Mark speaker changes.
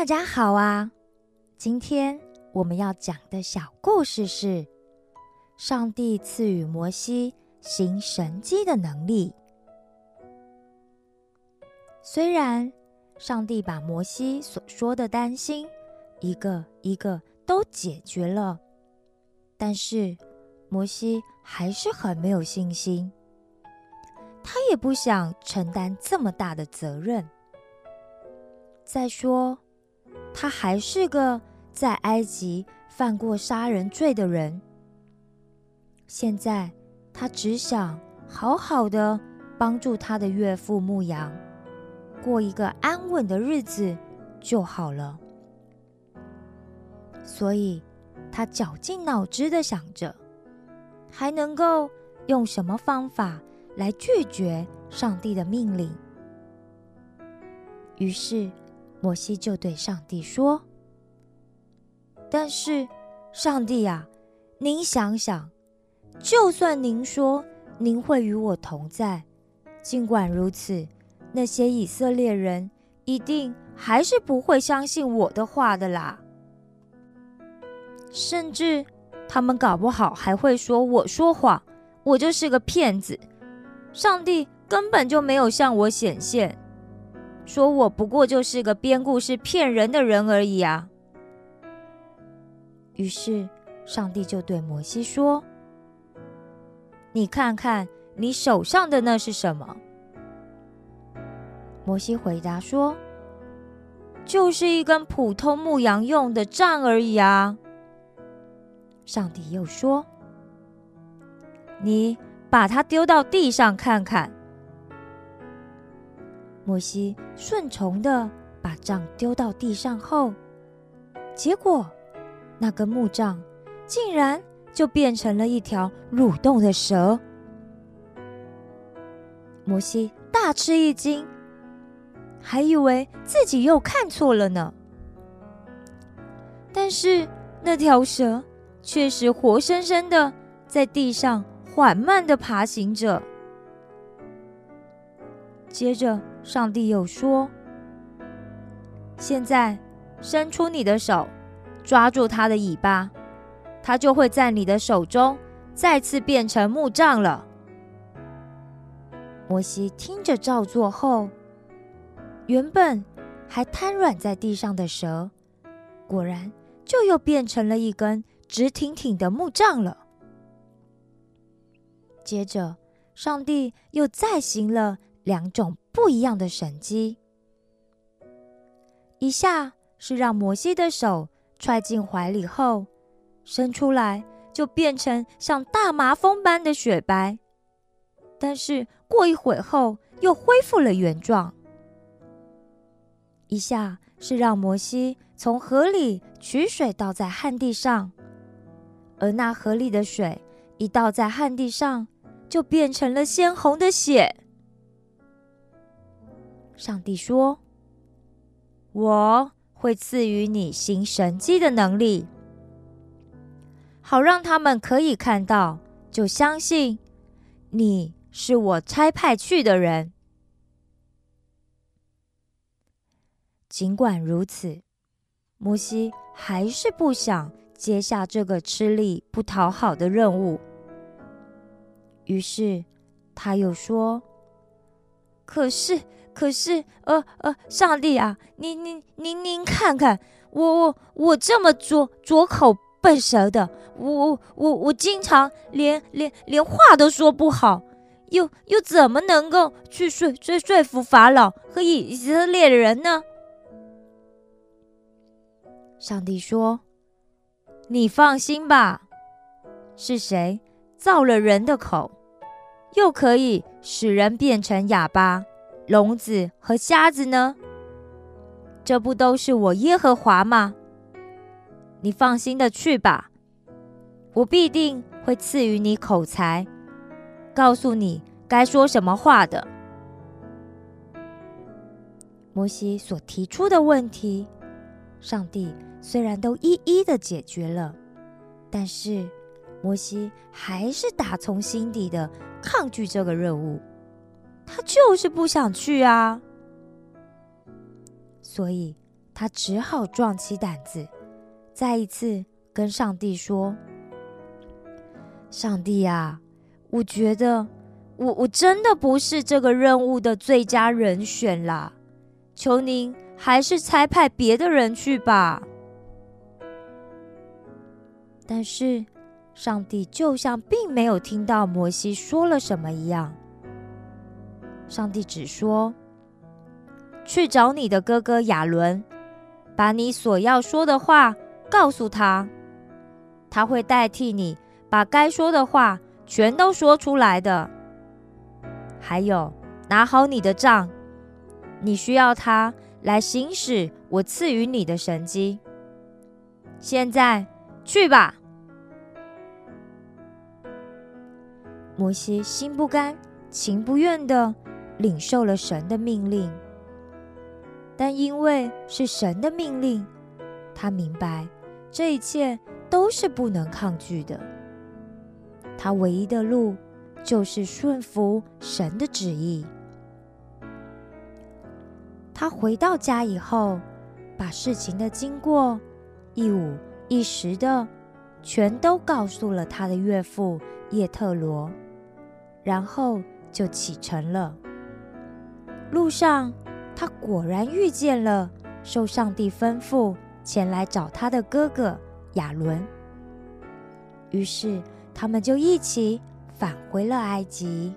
Speaker 1: 大家好啊！今天我们要讲的小故事是：上帝赐予摩西行神迹的能力。虽然上帝把摩西所说的担心一个一个都解决了，但是摩西还是很没有信心。他也不想承担这么大的责任。再说，他还是个在埃及犯过杀人罪的人。现在，他只想好好的帮助他的岳父牧羊，过一个安稳的日子就好了。所以，他绞尽脑汁的想着，还能够用什么方法来拒绝上帝的命令。于是。摩西就对上帝说：“但是，上帝啊，您想想，就算您说您会与我同在，尽管如此，那些以色列人一定还是不会相信我的话的啦。甚至，他们搞不好还会说我说谎，我就是个骗子，上帝根本就没有向我显现。”说我不过就是个编故事骗人的人而已啊！于是上帝就对摩西说：“你看看你手上的那是什么？”摩西回答说：“就是一根普通牧羊用的杖而已啊。”上帝又说：“你把它丢到地上看看。”摩西顺从的把杖丢到地上后，结果那根木杖竟然就变成了一条蠕动的蛇。摩西大吃一惊，还以为自己又看错了呢。但是那条蛇却是活生生的在地上缓慢的爬行着。接着。上帝又说：“现在伸出你的手，抓住它的尾巴，它就会在你的手中再次变成木杖了。”摩西听着照做后，原本还瘫软在地上的蛇，果然就又变成了一根直挺挺的木杖了。接着，上帝又再行了两种。不一样的神机，一下是让摩西的手揣进怀里后，伸出来就变成像大麻风般的雪白，但是过一会后又恢复了原状。一下是让摩西从河里取水倒在旱地上，而那河里的水一倒在旱地上，就变成了鲜红的血。上帝说：“我会赐予你行神迹的能力，好让他们可以看到，就相信你是我差派去的人。尽管如此，摩西还是不想接下这个吃力不讨好的任务。于是他又说：‘可是。’”可是，呃呃，上帝啊，您您您您看看，我我我这么拙拙口笨舌的，我我我我经常连连连话都说不好，又又怎么能够去说说说服法老和以色列人呢？上帝说：“你放心吧，是谁造了人的口，又可以使人变成哑巴？”聋子和瞎子呢？这不都是我耶和华吗？你放心的去吧，我必定会赐予你口才，告诉你该说什么话的。摩西所提出的问题，上帝虽然都一一的解决了，但是摩西还是打从心底的抗拒这个任务。他就是不想去啊，所以他只好壮起胆子，再一次跟上帝说：“上帝啊，我觉得我我真的不是这个任务的最佳人选啦，求您还是差派别的人去吧。”但是，上帝就像并没有听到摩西说了什么一样。上帝只说：“去找你的哥哥亚伦，把你所要说的话告诉他，他会代替你把该说的话全都说出来的。还有，拿好你的杖，你需要他来行使我赐予你的神迹。现在去吧。”摩西心不甘情不愿的领受了神的命令，但因为是神的命令，他明白这一切都是不能抗拒的。他唯一的路就是顺服神的旨意。他回到家以后，把事情的经过一五一十的全都告诉了他的岳父叶特罗。然后就启程了。路上，他果然遇见了受上帝吩咐前来找他的哥哥亚伦。于是，他们就一起返回了埃及。